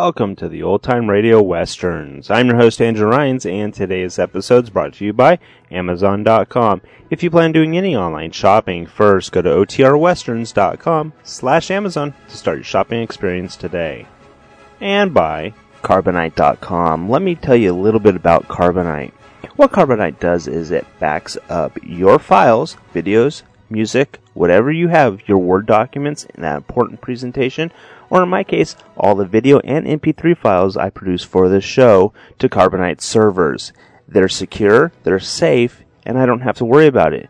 Welcome to the Old Time Radio Westerns. I'm your host, Andrew Rhynes, and today's episode is brought to you by Amazon.com. If you plan doing any online shopping, first go to OTRWesterns.com slash Amazon to start your shopping experience today. And by Carbonite.com. Let me tell you a little bit about Carbonite. What Carbonite does is it backs up your files, videos, music, whatever you have, your Word documents, in that important presentation, or in my case, all the video and MP3 files I produce for this show to Carbonite servers. They're secure, they're safe, and I don't have to worry about it.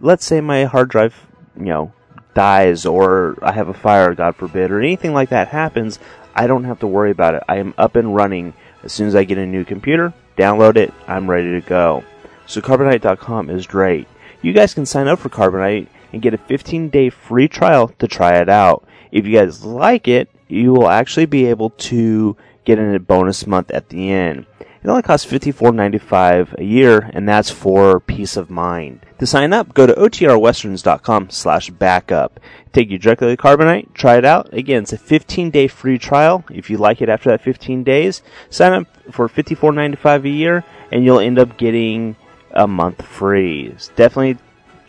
Let's say my hard drive, you know, dies or I have a fire, God forbid, or anything like that happens, I don't have to worry about it. I am up and running as soon as I get a new computer, download it, I'm ready to go. So Carbonite.com is great. You guys can sign up for Carbonite and get a 15 day free trial to try it out. If you guys like it, you will actually be able to get in a bonus month at the end. It only costs $54.95 a year, and that's for peace of mind. To sign up, go to otrwesterns.com slash backup. Take you directly to Carbonite, try it out. Again, it's a 15-day free trial. If you like it after that 15 days, sign up for $54.95 a year, and you'll end up getting a month free. It's definitely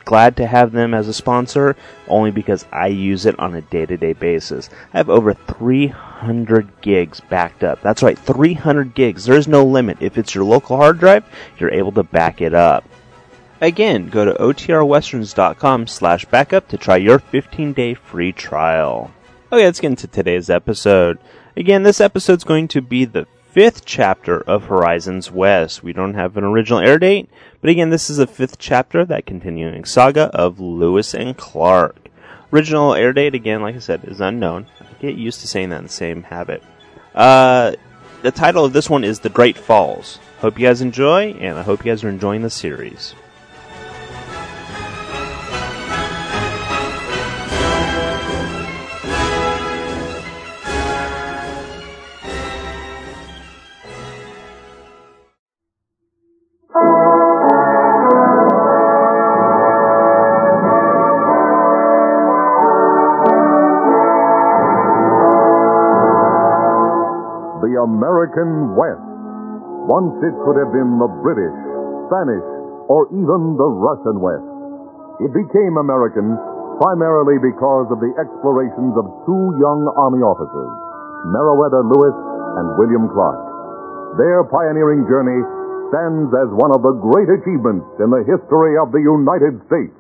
glad to have them as a sponsor only because I use it on a day to day basis. I have over 300 gigs backed up. That's right, 300 gigs. There's no limit. If it's your local hard drive, you're able to back it up. Again, go to otrwesterns.com slash backup to try your 15 day free trial. Oh okay, let's get into today's episode. Again, this episode's going to be the fifth chapter of Horizons West. We don't have an original air date, but again, this is the fifth chapter, that continuing saga of Lewis and Clark. Original air date, again, like I said, is unknown. I get used to saying that in the same habit. Uh, the title of this one is The Great Falls. Hope you guys enjoy, and I hope you guys are enjoying the series. American West. Once it could have been the British, Spanish, or even the Russian West. It became American primarily because of the explorations of two young Army officers, Meriwether Lewis and William Clark. Their pioneering journey stands as one of the great achievements in the history of the United States.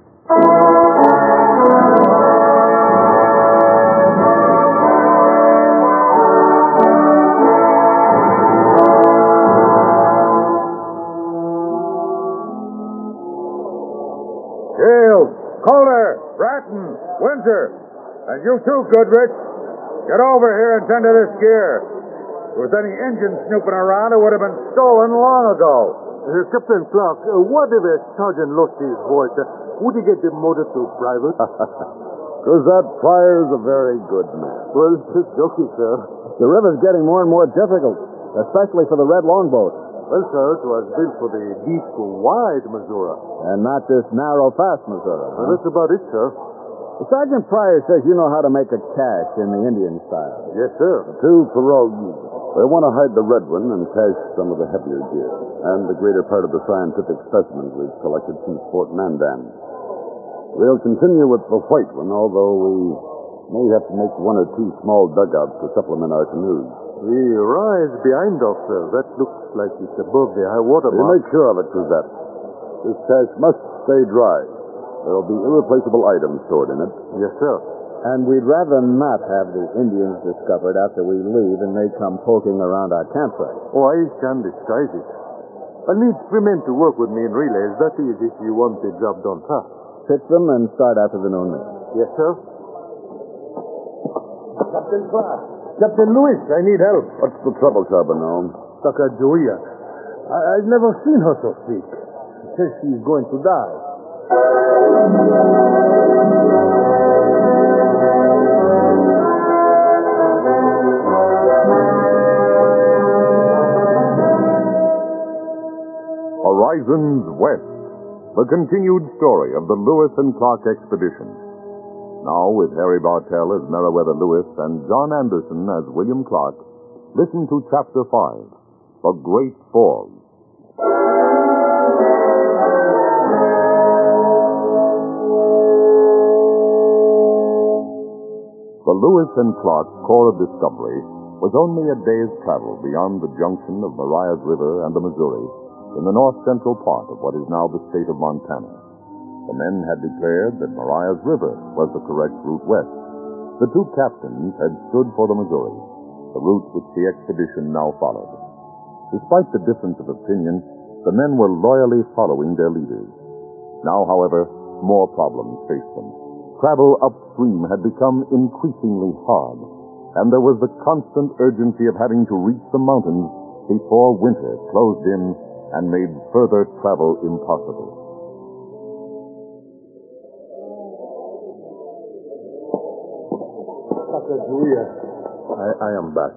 And you too, Goodrich. Get over here and tend to this gear. If there was any Indian snooping around, it would have been stolen long ago. Uh, Captain Clark, uh, what if a sergeant lost his voice? Uh, would he get demoted to private? Because that Pryor's a very good man. well, just joking, sir. The river's getting more and more difficult, especially for the red longboat. Well, sir, it was built for the deep, wide Missouri. And not this narrow, fast Missouri. Well, that's about it, sir. Sergeant Pryor says you know how to make a cache in the Indian style. Yes, sir. Two pirogues. They want to hide the red one and cache some of the heavier gear, and the greater part of the scientific specimens we've collected since Fort Mandan. We'll continue with the white one, although we may have to make one or two small dugouts to supplement our canoes. The rise behind us, sir, that looks like it's above the high water We'll make sure of it, Cruzette. This cache must stay dry. There'll be irreplaceable items stored in it. Yes, sir. And we'd rather not have the Indians discovered after we leave and they come poking around our campsite. Oh, I can disguise it. I need three men to work with me in relays. That is, if you want the job done fast. Pitch them and start after the noon meal. Yes, sir. Captain Clark. Captain Lewis, I need help. What's the trouble, Charbonneau? Sacagawea. I, I've never seen her so sick. She says she's going to die. Horizons West, the continued story of the Lewis and Clark expedition. Now, with Harry Bartell as Meriwether Lewis and John Anderson as William Clark, listen to Chapter 5 The Great Falls. The Lewis and Clark Corps of Discovery was only a day's travel beyond the junction of Marias River and the Missouri in the north central part of what is now the state of Montana. The men had declared that Marias River was the correct route west. The two captains had stood for the Missouri, the route which the expedition now followed. Despite the difference of opinion, the men were loyally following their leaders. Now, however, more problems faced them. Travel upstream had become increasingly hard, and there was the constant urgency of having to reach the mountains before winter closed in and made further travel impossible. Sacagawea. I, I am back.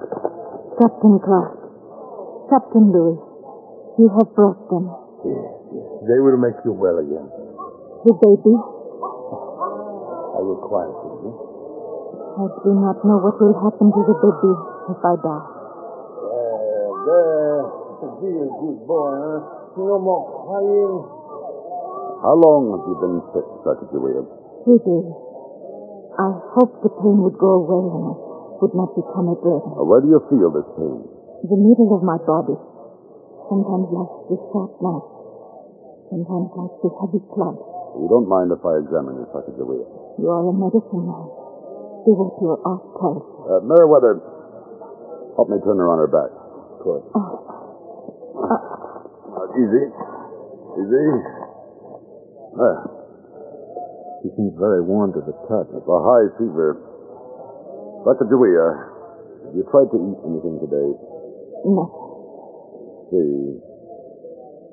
Captain Clark. Captain Lewis. You have brought them. Yes, yes. They will make you well again. The baby. I will quieten you. I do not know what will happen to the baby if I die. There, there. Be a good boy, huh? No more crying. How long have you been sick, Sacagawea? Three days. I hoped the pain would go away and I would not become a burden. Uh, Where do you feel this pain? The middle of my body. Sometimes like the sharp knife. Sometimes like the heavy club. You don't mind if I examine you, Sacagawea? You are a medicine man. Do what your art tells you. Uh, Meriwether, help me turn her on her back. Good. Uh, easy. Easy. There. She seems very warm to the touch. It's a high fever. Sacagawea, have you tried to eat anything today? No. See.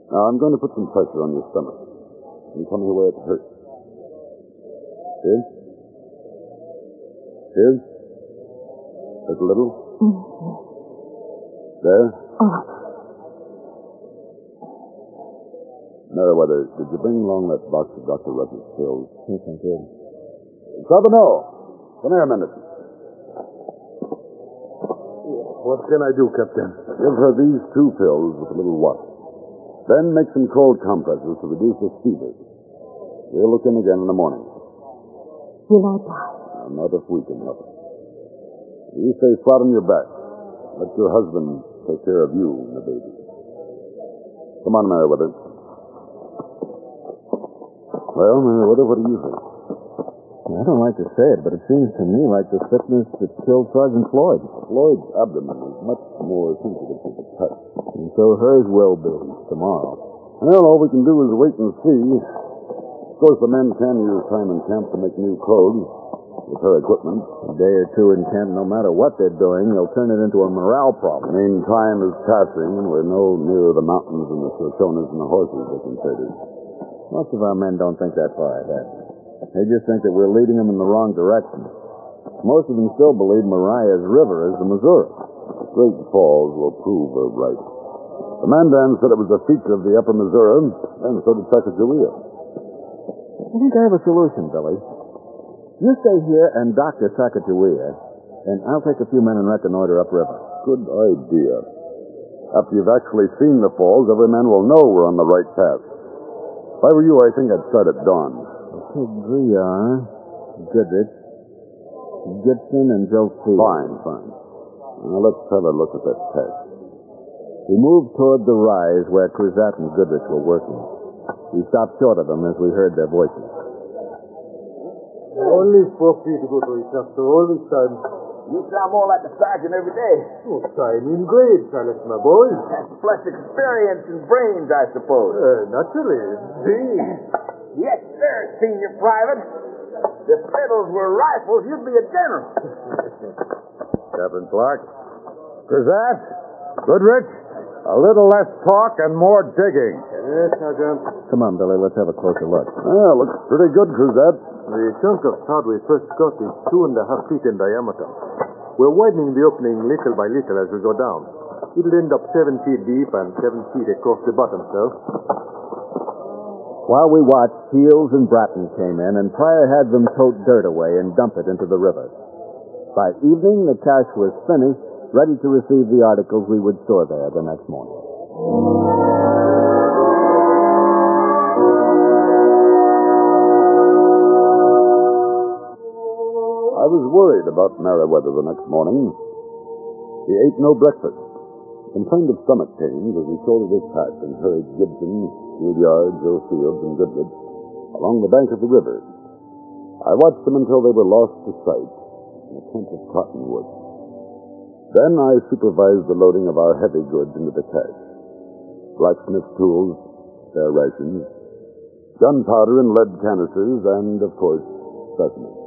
Now, I'm going to put some pressure on your stomach. And tell me where it hurts. Here? Here? Just a little? Mm, There? Oh, Meriwether, did you bring along that box of Dr. Rush's pills? Yes, I did. Charbonneau, come here a minute. What can I do, Captain? Give her these two pills with a little water. Then make some cold compresses to reduce the fever. We'll look in again in the morning. will I die? Now, not if we can help it. You stay flat on your back. Let your husband take care of you and the baby. Come on, Meriwether. Well, Meriwether, what do you think? I don't like to say it, but it seems to me like the sickness that killed Sergeant Floyd. Floyd's abdomen is much more sensitive to the touch. And so hers will be tomorrow. Well, all we can do is wait and see. Of course, the men can use time in camp to make new clothes with her equipment. A day or two in camp, no matter what they're doing, they'll turn it into a morale problem. I mean, time is passing, and we're no nearer the mountains and the Shoshonas and the horses can trade. Most of our men don't think that far ahead. They just think that we're leading them in the wrong direction. Most of them still believe Marias River is the Missouri. Great Falls will prove her right. The Mandan said it was a feature of the upper Missouri, and so did Sacagawea. I think I have a solution, Billy. You stay here and doctor Sacagawea, and I'll take a few men and reconnoiter upriver. Good idea. After you've actually seen the falls, every man will know we're on the right path. If I were you, I think I'd start at dawn. Okay, Drouillard, Goodrich, Gibson, and Joe Fee. Fine, fine. Now let's have a look at that test. We moved toward the rise where Cruzat and Goodrich were working. We stopped short of them as we heard their voices. Only four feet to go to it after all this time. You sound more like the sergeant every day. Oh, time in grade, Silas, my boy. That's plus experience and brains, I suppose. Uh, naturally. See. Yes, sir, senior private. If fiddles were rifles, you'd be a general. Captain Clark. Cruzette, Goodrich, a little less talk and more digging. Yes, Sergeant. Come on, Billy, let's have a closer look. Yeah, looks pretty good, Cruzette. The chunk of sod we first got is two and a half feet in diameter. We're widening the opening little by little as we go down. It'll end up seven feet deep and seven feet across the bottom, sir. While we watched, Shields and Bratton came in, and Pryor had them tote dirt away and dump it into the river. By evening, the cache was finished, ready to receive the articles we would store there the next morning. I was worried about Meriwether the next morning. He ate no breakfast, complained of stomach pains as he shouldered his pack and hurried Gibson, Drouillard, Joe Fields, and Goodrich along the bank of the river. I watched them until they were lost to sight in a clump of cottonwood. Then I supervised the loading of our heavy goods into the cache. Blacksmith tools, their rations, gunpowder and lead canisters, and, of course, specimens.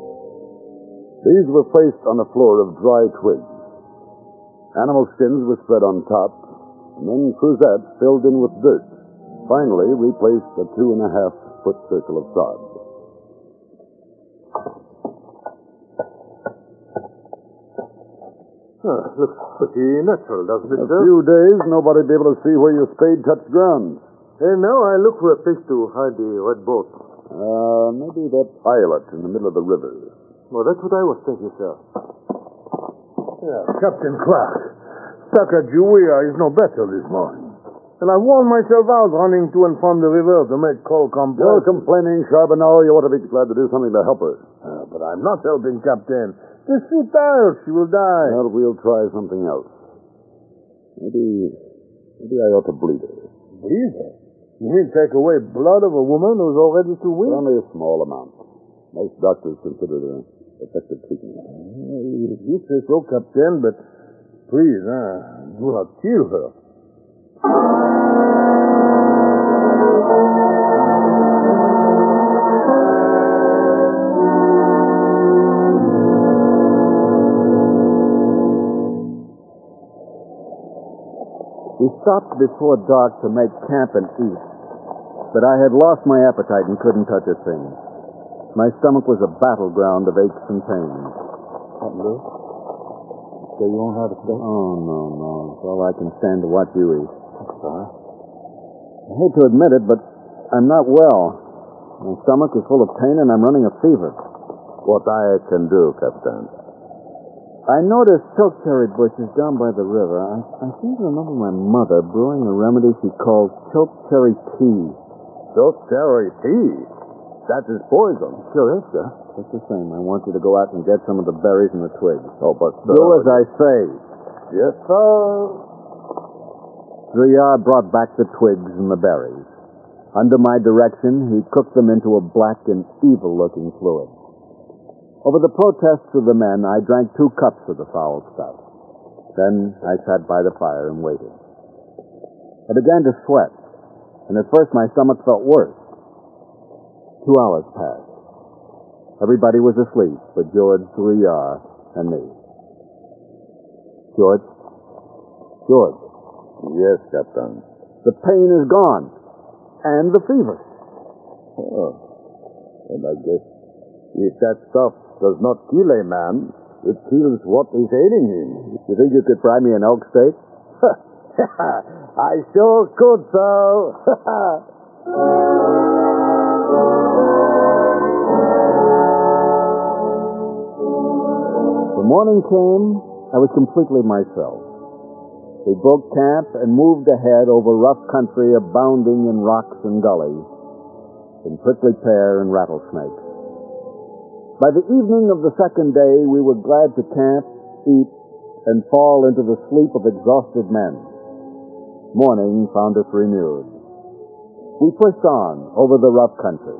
These were placed on a floor of dry twigs. Animal skins were spread on top, and then Cruzette filled in with dirt. Finally, we placed a two and a half foot circle of sod. Huh, looks pretty natural, doesn't it, A sir? few days, nobody'd be able to see where your spade touched ground. And now I look for a place to hide the red boat. Uh, maybe that islet in the middle of the river. Well, that's what I was thinking, sir. Yeah, Captain Clark. Sacagawea is no better this morning. And I worn myself out running to and from the river to make coal complaints. You're complaining, Charbonneau. You ought to be glad to do something to help her. Uh, but I'm not helping, Captain. It's tired. She will die. Well, we'll try something else. Maybe, maybe I ought to bleed her. Breathe her? You mean take away blood of a woman who's already too weak? only a small amount. Most doctors consider it an effective treatment. Uh, You say so, Captain, but please, uh, do not kill her. We stopped before dark to make camp and eat, but I had lost my appetite and couldn't touch a thing. My stomach was a battleground of aches and pains. What, Lou? So you won't have to stay? Oh, no, no. It's all I can stand to watch you eat. Sorry. I hate to admit it, but I'm not well. My stomach is full of pain and I'm running a fever. What I can do, Captain. I noticed chokecherry bushes down by the river. I, I seem to remember my mother brewing a remedy she called chokecherry tea. Chokecherry tea? That is poison. Sure is, sir. Just the same, I want you to go out and get some of the berries and the twigs. Oh, but... Do as I say. Yes, sir. Drouillard brought back the twigs and the berries. Under my direction, he cooked them into a black and evil-looking fluid. Over the protests of the men, I drank two cups of the foul stuff. Then I sat by the fire and waited. I began to sweat, and at first my stomach felt worse. Two hours passed. Everybody was asleep but George Drouillard and me. George? George, Yes, Captain. the pain is gone. And the fever. Oh. And I guess if that stuff does not kill a man, it kills what is ailing him. You think you could fry me an elk steak? I sure could, sir. The morning came, I was completely myself. We broke camp and moved ahead over rough country abounding in rocks and gullies, in prickly pear and rattlesnakes. By the evening of the second day, we were glad to camp, eat, and fall into the sleep of exhausted men. Morning found us renewed. We pushed on over the rough country.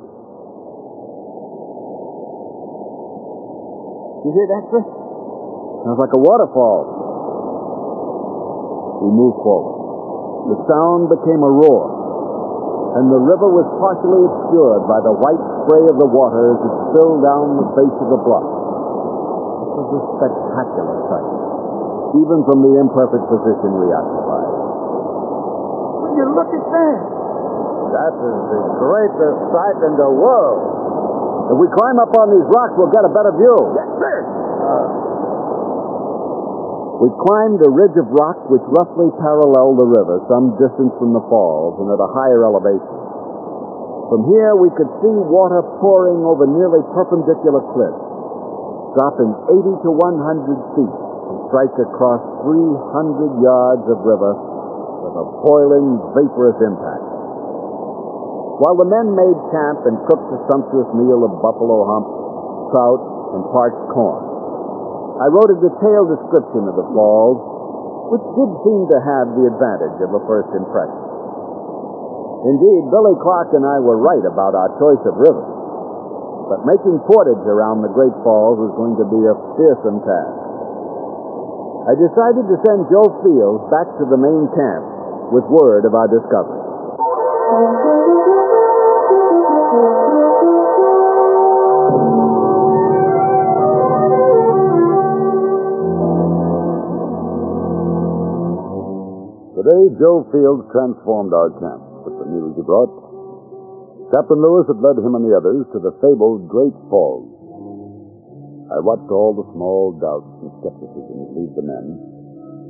You hear that, sir? Sounds like a waterfall. We moved forward. The sound became a roar, and the river was partially obscured by the white spray of the water as it spilled down the face of the bluff. It was a spectacular sight, even from the imperfect position we occupied. Will you look at that? That is the greatest sight in the world. If we climb up on these rocks, we'll get a better view. Yes, sir. Uh, We climbed a ridge of rock which roughly paralleled the river some distance from the falls and at a higher elevation. From here, we could see water pouring over nearly perpendicular cliffs, dropping 80 to 100 feet to strike across 300 yards of river with a boiling, vaporous impact. While the men made camp and cooked a sumptuous meal of buffalo hump, trout, and parched corn, I wrote a detailed description of the falls, which did seem to have the advantage of a first impression. Indeed, Billy Clark and I were right about our choice of rivers, but making portage around the Great Falls was going to be a fearsome task. I decided to send Joe Fields back to the main camp with word of our discovery. Joe Fields transformed our camp with the news he brought. Captain Lewis had led him and the others to the fabled Great Falls. I watched all the small doubts and skepticism leave the men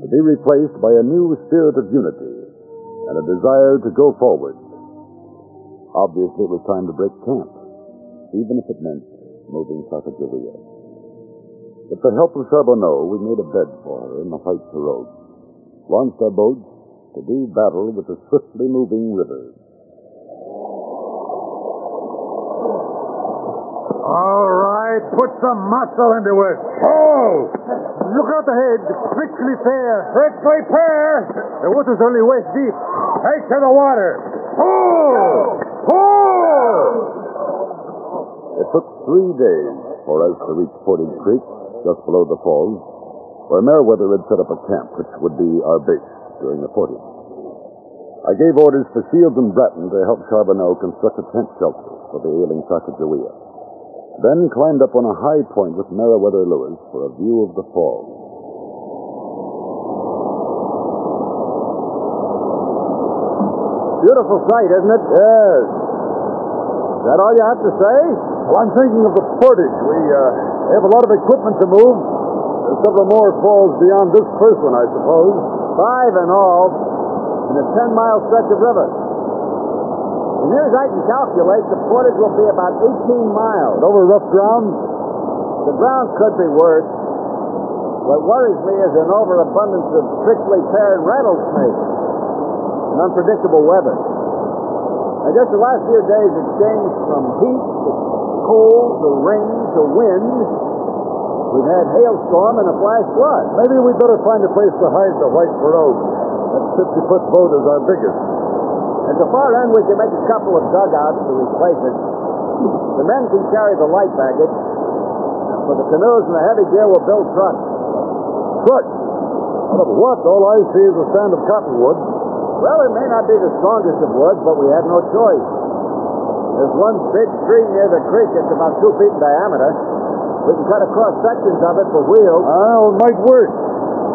to be replaced by a new spirit of unity and a desire to go forward. Obviously, it was time to break camp, even if it meant moving Sacagawea. With the help of Charbonneau, we made a bed for her in the White Pirogue, launched our boats to do battle with the swiftly moving rivers. All right, put some muscle into it. Oh! Look out ahead. Prickly pear. Prickly pear! The water's only waist deep. Take to the water. Pull! Pull! It took three days for us to reach Portage Creek, just below the falls, where Meriwether had set up a camp which would be our base during the portage. I gave orders for Shields and Bratton to help Charbonneau construct a tent shelter for the ailing Sacagawea. Then climbed up on a high point with Meriwether Lewis for a view of the falls. Beautiful sight, isn't it? Yes. Is that all you have to say? Well, I'm thinking of the portage. We uh, have a lot of equipment to move. There's several more falls beyond this first one, I suppose. Five in all, in a 10 mile stretch of river. As near as I can calculate, the portage will be about 18 miles. Over rough ground? The ground could be worse. What worries me is an overabundance of prickly pear and rattlesnakes and unpredictable weather. Now, just the last few days have changed from heat to cold to rain to wind. We've had hailstorm and a flash flood. Maybe we'd better find a place to hide the White Pirogue. That 50 foot boat is our biggest. At the far end, we can make a couple of dugouts to replace it. The men can carry the light baggage. For the canoes and the heavy gear, we'll build trucks. Trucks? Of what? All I see is a stand of cottonwood. Well, it may not be the strongest of woods, but we had no choice. There's one big tree near the creek that's about two feet in diameter. We can cut across sections of it for wheels. Well, it might work.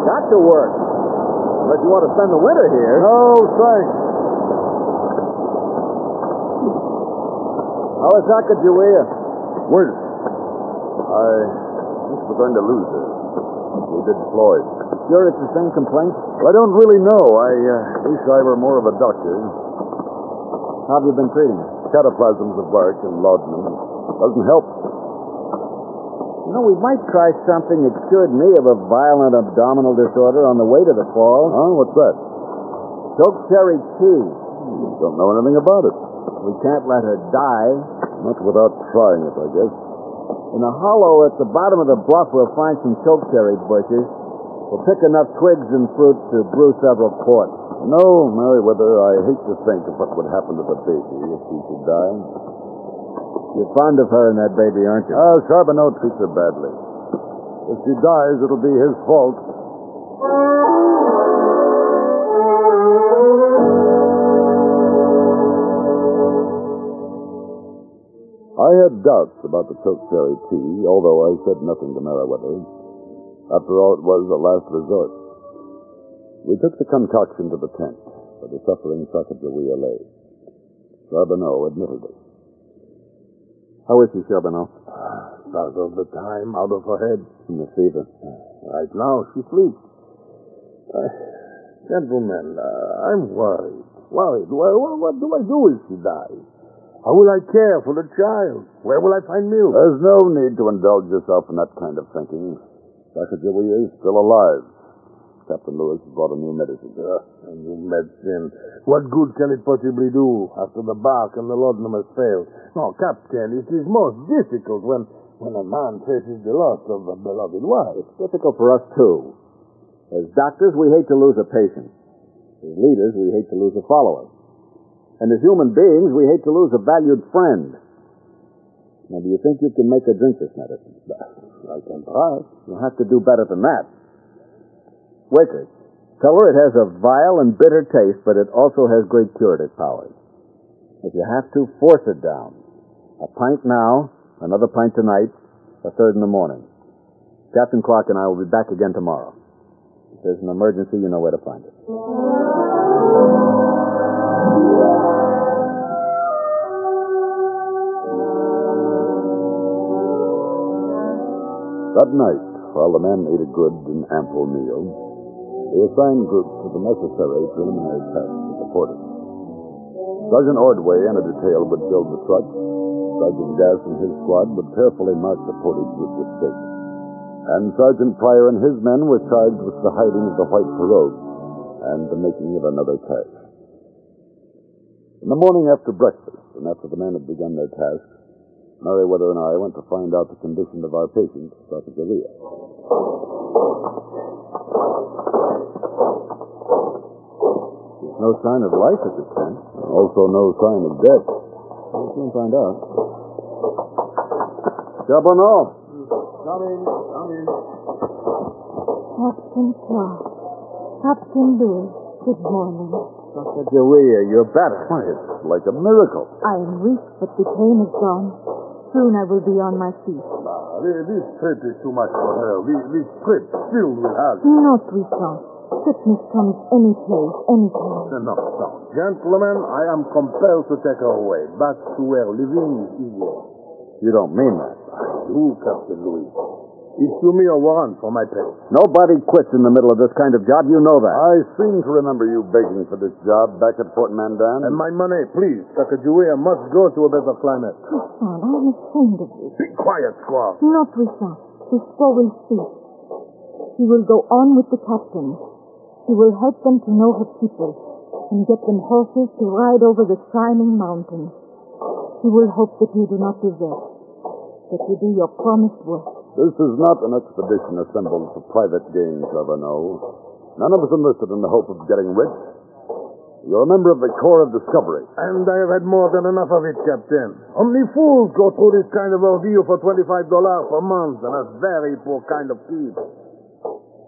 Got to work. But you want to spend the winter here. No, thanks. How is Sacagawea? Worse. I think we're going to lose her. We did Floyd. Sure it's the same complaint? Well, I don't really know. I uh, wish I were more of a doctor. How have you been treating her? Cataplasms of bark and laudanum. Doesn't help. You know, we might try something that cured me of a violent abdominal disorder on the way to the falls. Huh? What's that? Chokecherry tea. Don't know anything about it. We can't let her die. Not without trying it, I guess. In a hollow at the bottom of the bluff, we'll find some chokecherry bushes. We'll pick enough twigs and fruit to brew several quarts. No, Meriwether, I hate to think of what would happen to the baby if she should die. You're fond of her and that baby, aren't you? Ah, Charbonneau treats her badly. If she dies, it'll be his fault. I had doubts about the chokecherry tea, although I said nothing to Meriwether. After all, it was a last resort. We took the concoction to the tent where the suffering Sacagawea lay. Charbonneau admitted it. How is she, Charbonneau? Part of the time out of her head. From the fever. Right now, she sleeps. Uh, gentlemen, uh, I'm worried. Worried. Well, what, what do I do if she dies? How will I care for the child? Where will I find milk? There's no need to indulge yourself in that kind of thinking. Sacagawea is still alive. Captain Lewis brought a new medicine. Uh, a new medicine. What good can it possibly do after the bark and the laudanum has failed? No, Captain, it is most difficult when, when a man faces the loss of a beloved wife. It's difficult for us, too. As doctors, we hate to lose a patient. As leaders, we hate to lose a follower. And as human beings, we hate to lose a valued friend. Now, do you think you can make her drink this medicine? I can try. You'll have to do better than that. Wakers, tell her it has a vile and bitter taste, but it also has great curative powers. If you have to, force it down. A pint now, another pint tonight, a third in the morning. Captain Clark and I will be back again tomorrow. If there's an emergency, you know where to find us. That night, while the men ate a good and ample meal, we assigned groups to the necessary preliminary tasks at the portage. Sergeant Ordway and a detail would build the trucks. Sergeant Gass and his squad would carefully mark the portage with stakes. And Sergeant Pryor and his men were charged with the hiding of the white pirogue and the making of another cache. In the morning after breakfast, and after the men had begun their tasks, Meriwether and I went to find out the condition of our patient, Sacagawea. No sign of life at the tent. Also, no sign of death. We'll soon find out. Charbonneau. Come in, come in. Captain Clark. Captain Lewis. Good morning. Dr. Joea, you're better. Why, it's like a miracle. I am weak, but the pain is gone. Soon I will be on my feet. Ah, thi- this trip is too much for her. This, this trip filled with hazard. Not Toussaint. Sickness comes any place, any time. No, no. Gentlemen, I am compelled to take her away, back to where living is easier. You don't mean that. I do, Captain Louis. Issue me a warrant for my pay. Nobody quits in the middle of this kind of job. You know that. I seem to remember you begging for this job back at Fort Mandan. And my money, please. Sacagawea must go to a better climate. Oh, Toussaint, I am ashamed of you. Be quiet, squaw. Not Toussaint. This squaw will speak. She will go on with the captain. She will help them to know her people and get them horses to ride over the shining mountains. He will hope that you do not desert, that you do your promised work. This is not an expedition assembled for private gain, Charbonneau. None of us enlisted in the hope of getting rich. You're a member of the Corps of Discovery. And I have had more than enough of it, Captain. Only fools go through this kind of ordeal for $25 per month, and a very poor kind of keep.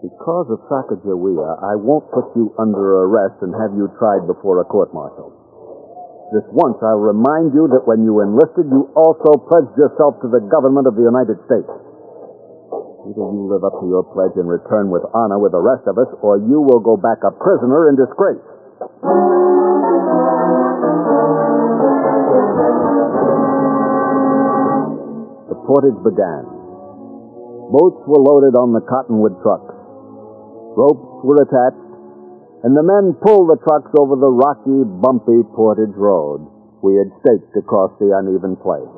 Because of Sacagawea, I won't put you under arrest and have you tried before a court-martial. This once, I'll remind you that when you enlisted, you also pledged yourself to the government of the United States. Either you live up to your pledge and return with honor with the rest of us, or you will go back a prisoner in disgrace. The portage began. Boats were loaded on the cottonwood trucks. Ropes were attached, and the men pulled the trucks over the rocky, bumpy portage road we had staked across the uneven place.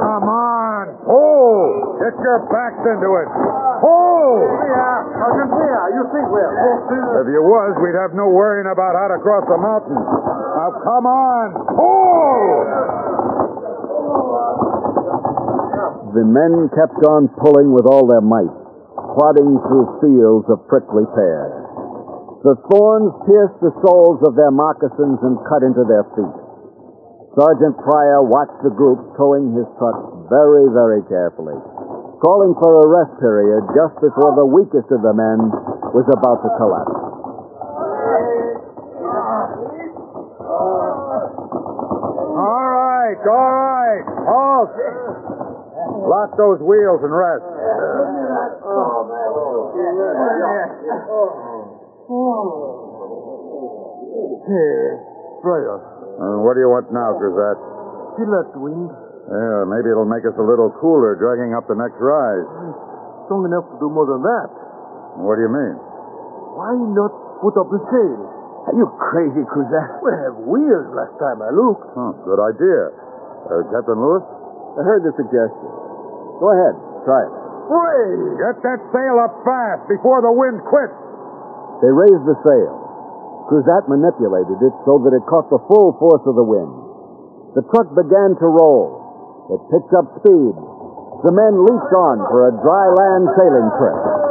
Come on. Pull. Get your backs into it. Pull. Argentina, you think we're If you was, we'd have no worrying about how to cross the mountain. Now, come on. Pull. The men kept on pulling with all their might, plodding through fields of prickly pear. The thorns pierced the soles of their moccasins and cut into their feet. Sergeant Pryor watched the group towing his truck very, very carefully, calling for a rest period just before the weakest of the men was about to collapse. All right. all right. Halt. Lock those wheels and rest. Pryor, Uh, what do you want now, Cruzette? feel that wind? Yeah, maybe it'll make us a little cooler dragging up the next rise. Strong enough to do more than that. What do you mean? Why not put up the sail? Are you crazy, Cruzette? We have wheels last time I looked. Huh, good idea. Uh, Captain Lewis? I heard the suggestion. Go ahead, try it. Hooray! Get that sail up fast before the wind quits. They raised the sail. Cruzat manipulated it so that it caught the full force of the wind. The truck began to roll. It picked up speed. The men leaped on for a dry land sailing trip.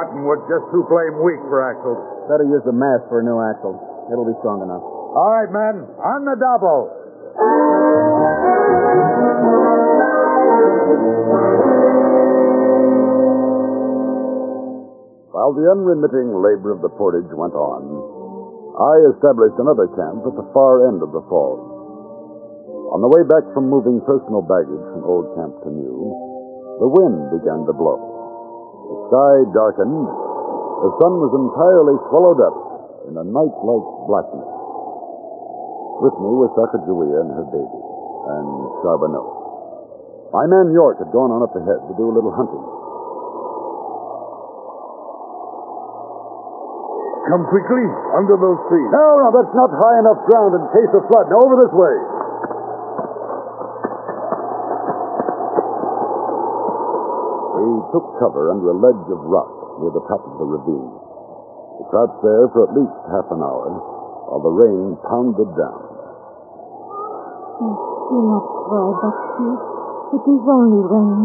Cottonwood just too blame weak for axles. Better use the mast for a new axle. It'll be strong enough. All right, men, on the double. While the unremitting labor of the portage went on, I established another camp at the far end of the falls. On the way back from moving personal baggage from old camp to new, the wind began to blow. Sky darkened. The sun was entirely swallowed up in a night-like blackness. With me was Sacagawea and her baby, and Charbonneau. My man York had gone on up ahead to do a little hunting. Come quickly, under those trees. No, no, that's not high enough ground in case of flood. Now over this way. We took cover under a ledge of rock near the top of the ravine. We crouched there for at least half an hour while the rain pounded down. Oh, do not cry, Bucksy. It is only rain.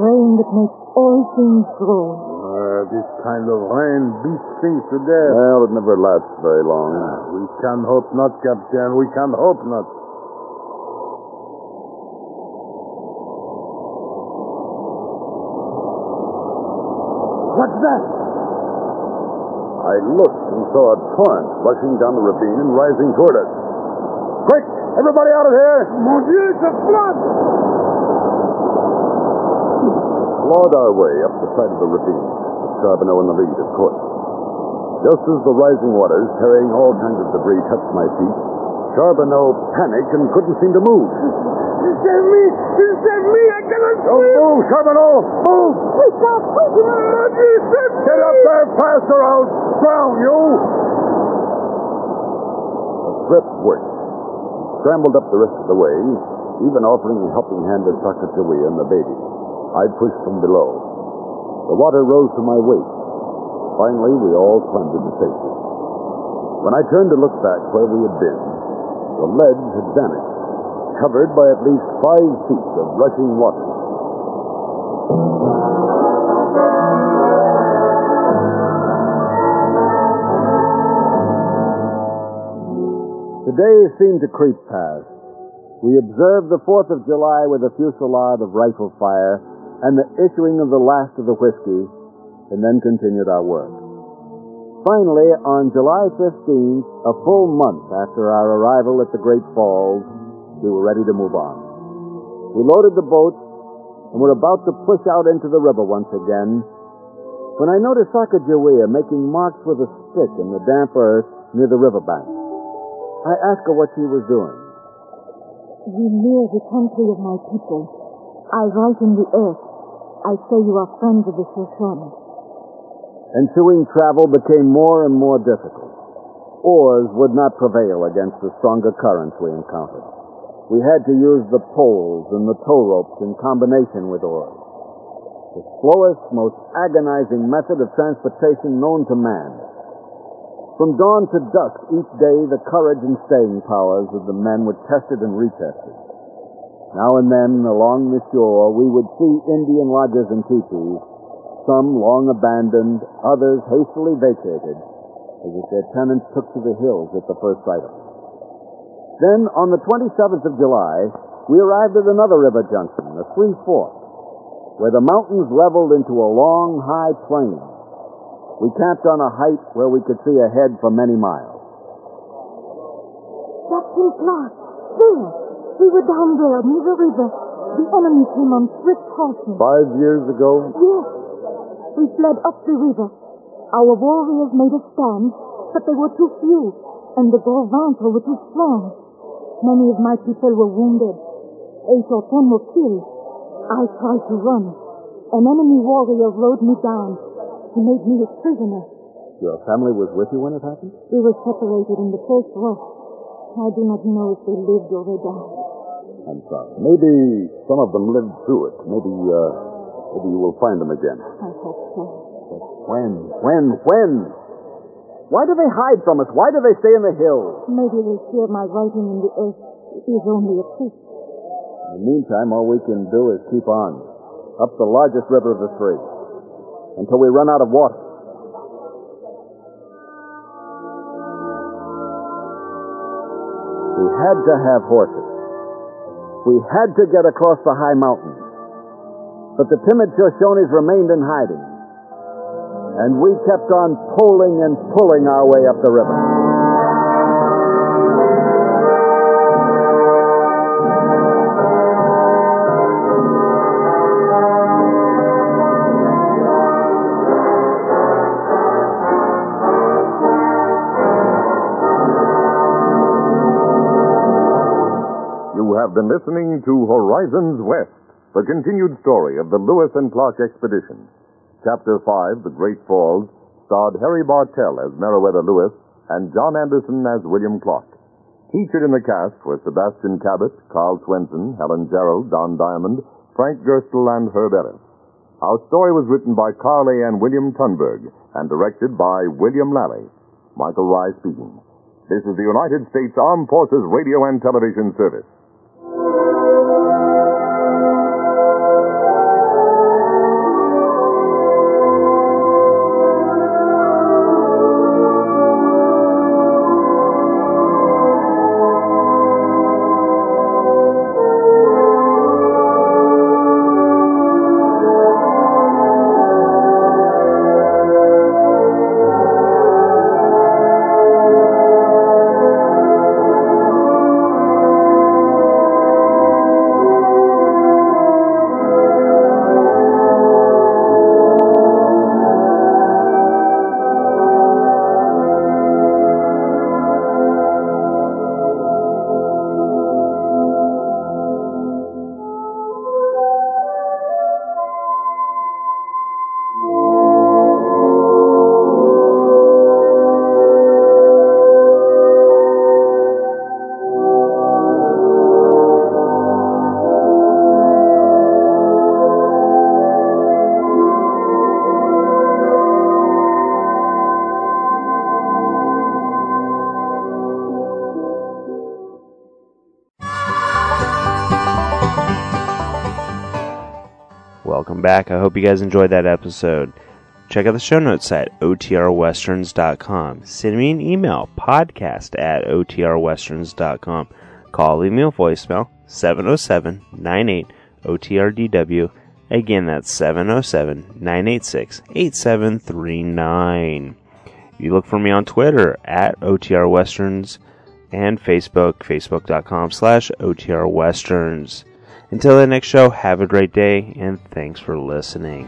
Rain that makes all things grow. Uh, this kind of rain beats things to death. Well, it never lasts very long. We can hope not, Captain. We can hope not. That? I looked and saw a torrent rushing down the ravine and rising toward us. Quick! Everybody out of here! Mon Dieu, it's a flood! Clawed our way up the side of the ravine, with Charbonneau in the lead, of course. Just as the rising waters, carrying all kinds of debris, touched my feet, Charbonneau panicked and couldn't seem to move. Save me! Save me! I cannot Don't move, Charbonneau! Move! Wake up! Wake up! Get up there fast or I'll drown you! The threat worked. He scrambled up the rest of the way, even offering a helping hand to Sacagawea and the baby. I pushed from below. The water rose to my waist. Finally, we all climbed into safety. When I turned to look back where we had been, the ledge had vanished, covered by at least five feet of rushing water. The days seemed to creep past. We observed the 4th of July with a fusillade of rifle fire and the issuing of the last of the whiskey, and then continued our work. Finally, on July 15th, a full month after our arrival at the Great Falls, we were ready to move on. We loaded the boats and were about to push out into the river once again when I noticed Sacagawea making marks with a stick in the damp earth near the riverbank. I asked her what she was doing. We near the country of my people. I write in the earth. I say you are friends of the Shoshone. Ensuing travel became more and more difficult. Oars would not prevail against the stronger currents we encountered. We had to use the poles and the tow ropes in combination with oars. The slowest, most agonizing method of transportation known to man. From dawn to dusk each day, the courage and staying powers of the men were tested and retested. Now and then, along the shore, we would see Indian lodges and teepees, some long abandoned, others hastily vacated, as if their tenants took to the hills at the first sight of them. Then, on the 27th of July, we arrived at another river junction, the Three Forks, where the mountains leveled into a long, high plain. We camped on a height where we could see ahead for many miles. Captain Clark, there. We were down there near the river. The enemy came on swift horses. Five years ago? Yes. We fled up the river. Our warriors made a stand, but they were too few, and the Gros Ventre were too strong. Many of my people were wounded. Eight or ten were killed. I tried to run. An enemy warrior rode me down. He made me his prisoner. Your family was with you when it happened? We were separated in the first rush. I do not know if they lived or they died. I'm sorry. Maybe some of them lived through it. Maybe, uh, maybe you will find them again. I hope so. When? When? When? Why do they hide from us? Why do they stay in the hills? Maybe they fear my writing in the earth is only a trick. In the meantime, all we can do is keep on, up the largest river of the three, until we run out of water. We had to have horses. We had to get across the high mountains. But the timid Shoshones remained in hiding. And we kept on pulling and pulling our way up the river. You have been listening to Horizons West, the continued story of the Lewis and Clark expedition. Chapter 5, The Great Falls, starred Harry Bartell as Meriwether Lewis and John Anderson as William Clark. Featured in the cast were Sebastian Cabot, Karl Swenson, Helen Gerald, Don Diamond, Frank Gerstle, and Herb Ellis. Our story was written by Carly and William Tunberg and directed by William Lally. Michael Rye speaking. This is the United States Armed Forces Radio and Television Service. Welcome back. I hope you guys enjoyed that episode. Check out the show notes at otrwesterns.com. Send me an email, podcast at otrwesterns.com. Call, leave me a voicemail, 707 98 OTRDW. Again, that's 707 986 8739. You look for me on Twitter at OTRWesterns and Facebook, facebook.com slash OTRWesterns. Until the next show, have a great day and thanks for listening.